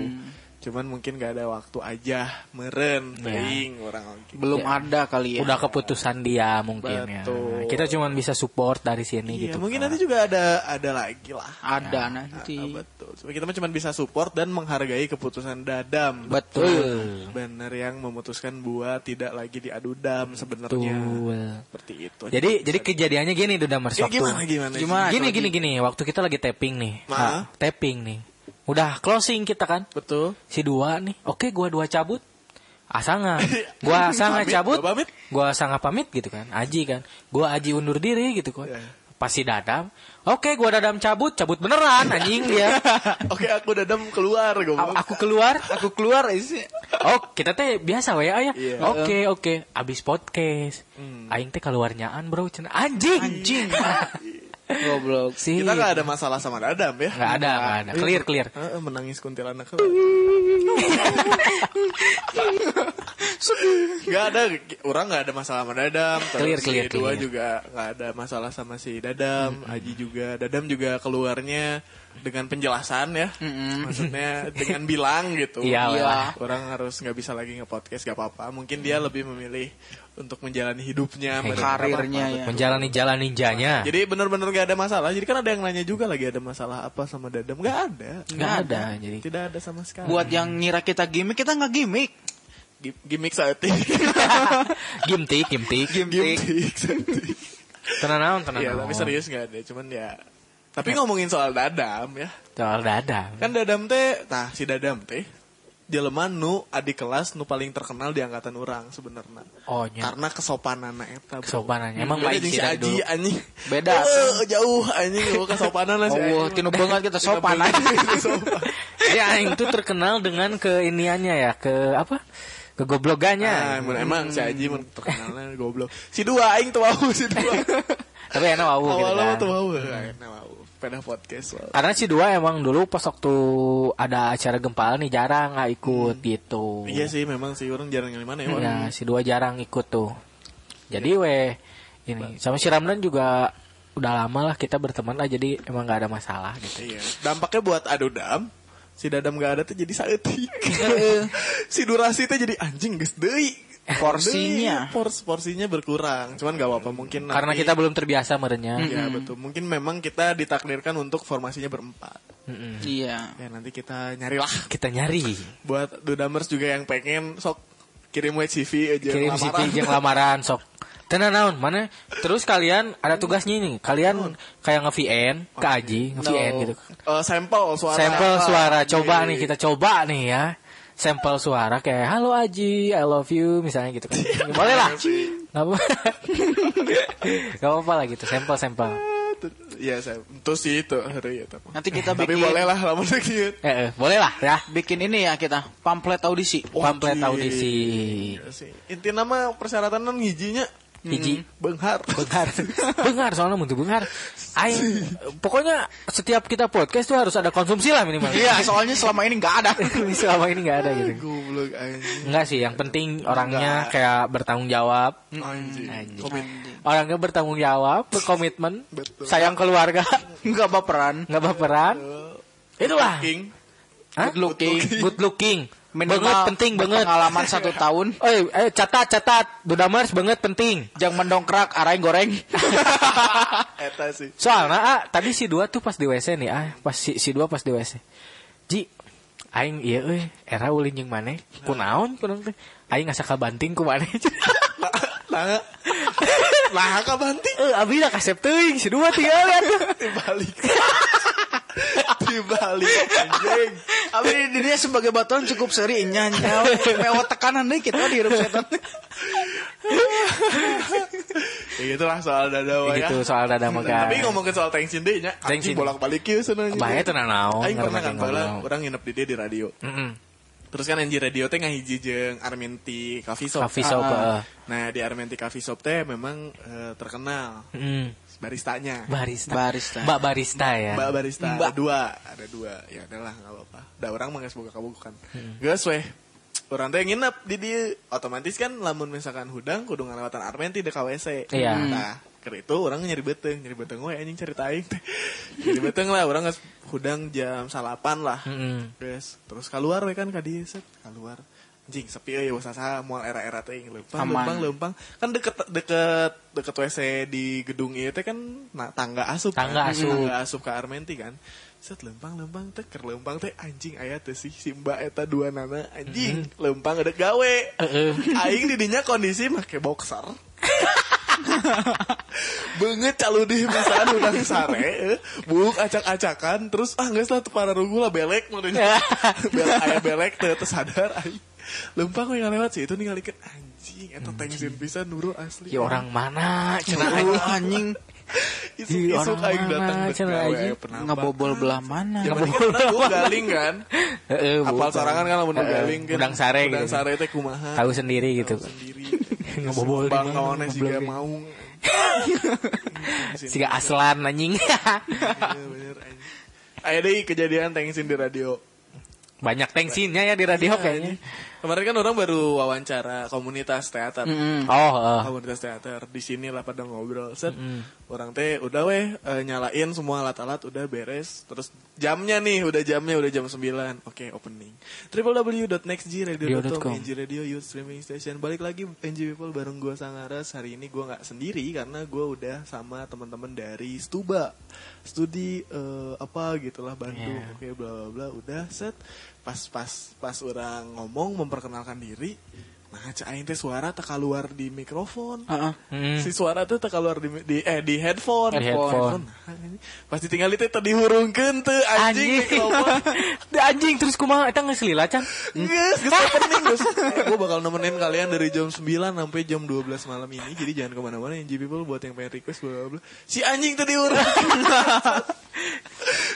Cuman mungkin gak ada waktu aja meren teuing orang lagi Belum ada kali ya. Udah keputusan dia mungkin Betul. ya. Kita cuma bisa support dari sini Iya, gitu. mungkin kan. nanti juga ada ada lagi lah Ada nanti. Ah, betul kita cuma bisa support dan menghargai keputusan dadam Betul. bener yang memutuskan buat tidak lagi diadu dam sebenarnya Betul. seperti itu Jadi jadi kejadiannya gini Dudamers Ya, waktu gimana gimana Gimana? gini gini gini waktu kita lagi tapping nih. Ma. Ah, tapping nih. Udah closing kita kan. betul Si dua nih. Oke, gua dua cabut. Asanga. Gua asanga cabut. gua pamit. Gua asanga pamit gitu kan. Aji kan. Gua Aji undur diri gitu kan. Iya. Pasti dadam. Oke, gua dadam cabut, cabut beneran anjing dia. oke aku dadam keluar A- goblok aku keluar, Aku keluar isi. Oh, kita teh biasa we ya. Iya. Oke, oke. Abis podcast. Aing teh keluarnyaan, Bro. Anjing. Anjing. Goblok. sih. kita nggak ada masalah sama dadam ya Nggak ada, nggak ada. Clear, clear. Eh, menangis kuntilanak Gak ada orang nggak ada masalah sama Dadam terus Clear, clear, si dua clear. juga nggak ada masalah sama si Dadam Aji juga Dadam juga keluarnya dengan penjelasan ya maksudnya dengan bilang gitu Iya, Iya. orang harus nggak bisa lagi nge-podcast gak apa-apa mungkin dia lebih memilih untuk menjalani hidupnya Hey, Karirnya ya. Menjalani jalan ninjanya. jadi benar-benar gak ada masalah jadi kan ada yang nanya juga lagi ada masalah apa sama Dadam nggak ada Nggak ada, jadi. tidak ada sama sekali Buat yang ngira kita gimmick, kita nggak gimmick. Gi- gimmick saat ini Gimtik, gimtik. ini. Tenang naon, tenang Iya naon. tapi serius nggak ada cuman ya tapi ngomongin soal Dadam ya Soal dadam. kan Dadam teh nah si Dadam teh jelema nu adik kelas nu paling terkenal di angkatan orang sebenarnya Oh, nya. karena kesopanan eta. Kesopanannya. Emang baik si Aji anjing Beda. Eh, jauh anjing oh, kesopanan lah si Oh, tinu banget kita sopan sopan. Jadi Aing tuh terkenal dengan keiniannya ya, ke apa? Kegoblogannya. Nah, emang, emang si Aji mun terkenalnya goblok. Si dua aing tuh mau si dua. Tapi enak wow gitu kan. tuh mau. Enak mau. Pada podcast. wow. Karena si dua emang dulu pas waktu ada acara gempal nih jarang nggak ikut gitu. Iya sih memang sih orang jarang yang mana ya. Wan. Ya, si dua jarang ikut tuh. Jadi weh ini sama si Ramdan juga udah lama lah kita berteman lah jadi emang nggak ada masalah gitu. Iya. Dampaknya buat adu dam. Si dadam gak ada tuh jadi saeutik. si durasi tuh jadi anjing geus deui. Porsinya. Deui, Pors porsinya berkurang. Cuman gak apa-apa mungkin Karena nanti- kita belum terbiasa merenya. Ya betul. Mungkin memang kita ditakdirkan untuk formasinya berempat. Mm-mm. Iya. Ya nanti kita nyarilah Kita nyari buat Dudamers juga yang pengen sok kirim we CV aja kirim lamaran. CV jeung lamaran sok. Tenang naon mana? Terus kalian ada tugasnya nih. Kalian kayak nge-VN ke Aji, nge-VN gitu. Eh, sampel suara. Sampel suara coba Iya. nih kita coba nih ya. Sampel suara kayak halo Aji, I love you misalnya gitu kan. Boleh lah. Gak apa Gak apa-apa lah gitu, sampel-sampel. Iya, saya. Terus sih itu hari itu. Nanti kita Tapi bikin boleh lah lama sedikit. Eh, eh, boleh lah ya. bikin ini ya kita pamflet audisi. Pamflet audisi. Iya sih. Inti nama persyaratan ngijinya Hiji. benghar. Benghar. Benghar soalnya untuk benghar. Aing pokoknya setiap kita podcast tuh harus ada konsumsi lah minimal. Iya, soalnya selama ini nggak ada. Selama ini nggak ada gitu. Goblok anjing. Enggak sih, yang penting orangnya kayak bertanggung jawab. Anjing. Komit. Orangnya bertanggung jawab, berkomitmen, Betul. sayang keluarga, Nggak baperan. nggak baperan. Itulah. King. Hah? Good looking. Good looking. Minimal banget penting banget. Pengalaman satu tahun. Eh, eh catat catat. Dudamers banget penting. Jangan mendongkrak, arahin goreng. Eta sih. Soalnya ah, tadi si dua tuh pas di WC nih, ah, pas si, si dua pas di WC. Ji, aing iya euy, era ulin jeung maneh. Kunaon kunaon teh? Aing ngasa kabanting ku maneh. Nah. Nah, banting Eh, abi lah kasep teuing si dua tinggal lihat tuh. Dibalik. dibalik anjing. Abi dirinya sebagai batuan cukup seri nyanya. Mewah tekanan deh kita di hidup setan. Ya gitulah soal dadawa ya. Gitu soal dada maka. Tapi ngomongin soal tengsin deh nya, anjing bolak-balik ya sana. Bahaya tenang naon. Aing pernah kan bala, orang nginep di dia di radio. Mm-mm. Terus kan Anji Radio teh ngahiji jeung Armenti Coffee Shop. Coffee shop, Ah. heeh. Nah, di Armenti Coffee Shop teh memang eh, terkenal Mm. Baristanya. Barista. Barista. Mbak barista ya. Mbak barista Mbak. ada dua, ada dua. Ya udahlah nggak apa-apa. Da orang mah boga kabukan. Hmm. Geus weh. Orang teh nginep di dia otomatis kan lamun misalkan hudang kudu ngalewatan Armenti di KWC. Iya. Nah, Ker itu orang nyari beteng, nyari beteng we anjing cari taing teh. Nyari beteng lah orang geus hudang jam salapan lah. Mm-mm. Guys, terus keluar we kan ka dieu set, keluar. Anjing sepi euy usaha moal era-era teh lempang Aman. lempang lempang. Kan deket deket deket WC di gedung ieu teh kan nah, tangga asup. Tangga kan? asup. Tangga asup ke Armenti kan. Set lempang lempang teh ker lempang teh anjing aya teh sih si Mbak eta dua nana anjing lempang ada gawe. Heeh. Aing di dinya kondisi make boxer. Banget calu di misalnya udah sare, eh, buk acak-acakan, terus ah nggak lah tuh para rungu lah belek maksudnya, belek ayah belek terus sadar, aing lempang yang lewat sih itu ningalikeun anjing, eta tengsin bisa nurul asli. Ya orang mana? Cenah anjing isuk isuk orang aing datang penampakan. ngebobol belah mana. Berarti kan gua galing kan. Heeh, Apal bukan. sorangan kan lamun galing kan. udang sare Udang gitu. sare teh kumaha. Tahu sendiri gitu. Tahu sendiri. Ngebobol di Bang mana, kawannya sih goblok gak ya. mau. Siga aslan anjing. Iya, bener, anjing. Ayo deh kejadian tengsin di radio. Banyak tensinya ya di radio kayaknya. Kemarin kan orang baru wawancara komunitas teater. Mm-mm. Oh, eh. Komunitas teater di sini lah pada ngobrol. Set, orang teh udah weh eh, nyalain semua alat-alat udah beres. Terus jamnya nih, udah jamnya udah jam 9. Oke, opening. www.nextradio.com Radio.com. NG Radio Youth Streaming Station. Balik lagi NG People bareng gua Sangaras. Hari ini gua nggak sendiri karena gua udah sama teman-teman dari Stuba. Studi eh, apa gitulah Bandung. Yeah. Oke, bla bla bla. Udah set. Pas pas pas orang ngomong memperkenalkan diri. Nah, cak aing teh suara tak keluar di mikrofon. Heeh. Hmm. Si suara tuh tak keluar di, di eh di headphone. Di headphone. Nah, ini Pas ditinggal itu tadi hurungkeun teu anjing mikrofon. Di anjing terus kumaha eta geus lila can. Geus, geus opening geus. Gue bakal nemenin kalian dari jam 9 sampai jam 12 malam ini. Jadi jangan ke mana-mana yang people buat yang pengen request bla bla. Si anjing tadi hurung.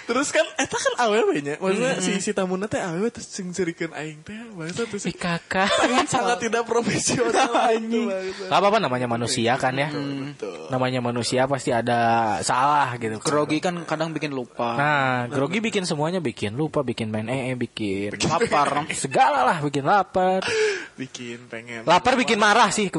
terus kan eta kan awewe nya. Maksudnya si si tamuna teh awewe terus cerikeun aing teh bangsa terus Si kakak. sangat tidak profesional anjing. Gak apa-apa namanya manusia kan ya. Betul. Namanya manusia pasti ada salah gitu. Grogi kan kadang bikin lupa. Nah, grogi bikin semuanya bikin lupa, bikin main ee, bikin Lapar. segala lah, bikin lapar. Bikin pengen. Lapar bikin marah sih.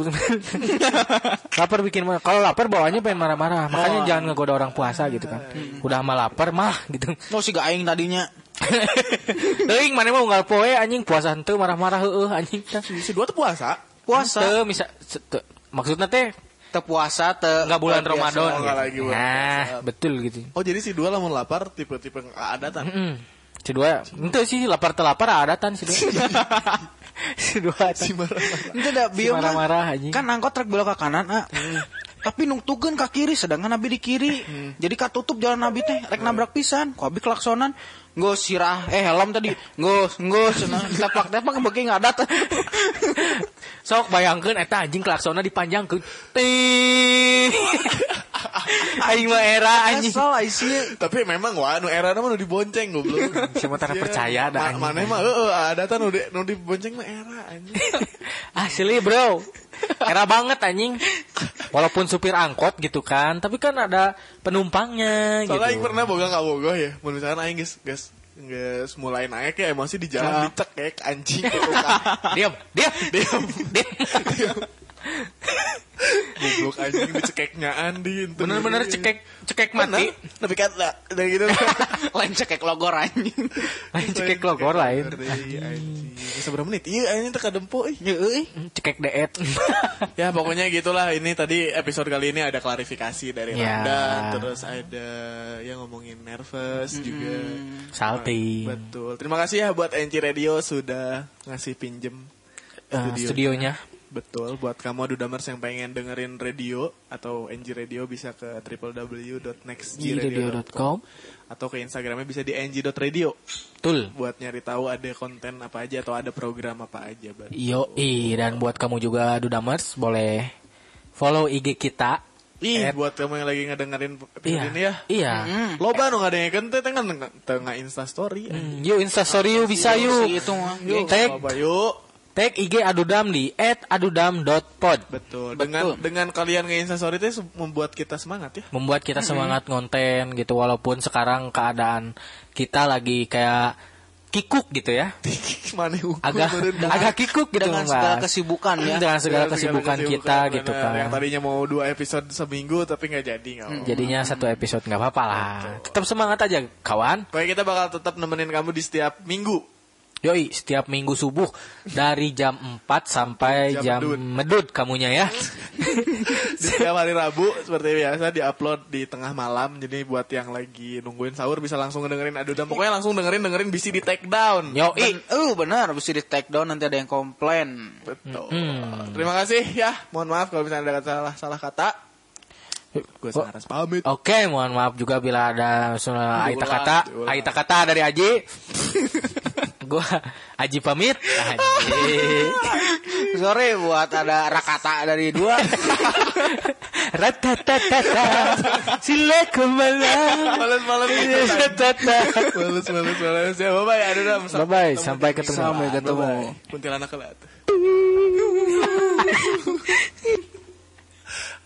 lapar bikin marah. Kalau lapar bawaannya pengen marah-marah. Makanya jangan ngegoda orang puasa gitu kan. Udah mah lapar mah gitu. Oh si aing tadinya. Teuing mana mau unggal poe anjing puasa henteu marah-marah heueuh anjing. Si dua tuh puasa. Puasa. Teu misa se- teu. maksudnya teh Te puasa te enggak bulan biasa. Ramadan Oh, gitu. nggak lagi bulan Nah, puasa. betul gitu. Oh jadi si dua lamun lapar tipe-tipe adatan. Mm. Si dua, itu sih lapar telapar adatan si dua. si dua. Si marah-marah. Itu dah Si bieu marah-marah anjing. Kan angkot trek belok ke kanan, ah. Tapi nungtukeun ka kiri sedangkan Nabi di kiri. Jadi katutup jalan Nabi teh rek nabrak pisan. Ku abi klaksonan. Nggo sirah eh helm tadi. Nggo nggo cenah tepak-tepak beuki ngadat. Sok bayangkeun eta anjing klaksona dipanjangkeun. Ting. Aing mah era anjing. Asal isi Tapi memang wah nu era mah nu dibonceng goblok. Sementara Iya. percaya dah, Ma- anjing. Mana mah heeh adatan nu di- nu dibonceng mah era anjing. Asli bro. Era banget anjing. Walaupun supir angkot gitu kan, tapi kan ada penumpangnya gitu. Soalnya aing pernah boga ka bogoh ya. Misalkan aing geus geus geus mulai naik ya emosi di jalan dicekek anjing gitu kan. Diam, diam, diam, diam. Goblok anjing dicekeknya Andi. Bener-bener cekek cekek Bener. mati. Tapi kan lah udah gitu. lain cekek logor anjing. Lain cekek logor lain. Iya, anjing. Bisa berapa menit? Iya, anjing teh kadempo euy. Heeh. Cekek deet. Ya pokoknya gitulah ini tadi episode kali ini ada klarifikasi dari Ya. Randa terus ada yang ngomongin nervous juga Salty. betul terima kasih ya buat NC Radio sudah ngasih pinjem Eh, studionya. Betul buat kamu Dudamers yang pengen dengerin radio atau NG Radio bisa ke www.nextradio.com Radio.com. atau ke Instagramnya bisa di ng.radio Betul. buat nyari tahu ada konten apa aja atau ada program apa aja. Yo, dan buat kamu juga Dudamers boleh follow IG kita. Ih, At- buat kamu yang lagi ngedengerin episode Iya. ini ya. Iya. Loba nu ngadengkeun teh tengah tengah Insta story. Hmm, Yuk Instastory yuk bisa yuk. Itu mah. Yuk, yuk. Tag IG Adudam di @adudam.pod. Betul. Dengan dengan kalian nge Insta story teh se- membuat kita semangat ya. Membuat kita semangat ngonten gitu walaupun sekarang keadaan kita lagi kayak kikuk gitu ya. Mana agak agak kikuk gitu dengan Mas. segala kesibukan ya. dengan segala kesibukan kita benar. gitu Yang kan tadinya mau dua episode seminggu tapi nggak jadi nggak apa-apa. jadinya satu episode nggak apa-apa lah tetap semangat aja kawan Pokoknya kita bakal tetap nemenin kamu di setiap minggu. Yoi, setiap minggu subuh dari jam 4 sampai Jam jam, medut. medut kamunya ya. Setiap hari Rabu seperti biasa diupload di tengah malam. Jadi buat yang lagi nungguin sahur bisa langsung dengerin adu dan pokoknya langsung dengerin dengerin bisi di take down. Yoi. Ben, uh, benar, bisa di take down nanti ada yang komplain. Betul. Terima kasih ya. Mohon maaf kalau misalnya ada salah salah kata. Gue Oh. Saras pamit. Oke, mohon maaf juga bila ada aita kata, aita kata dari Aji. Gua Aji pamit. Aji. Sorry buat ada rakata dari dua. Ratatatata. Sila kembali. Males-males gitu. Ratata. Males-males males. Ya, bye-bye. Aduh, dah. Bye bye, sampai ketemu. Sampai ketemu. Kuntilanak kelat.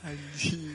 Anjing.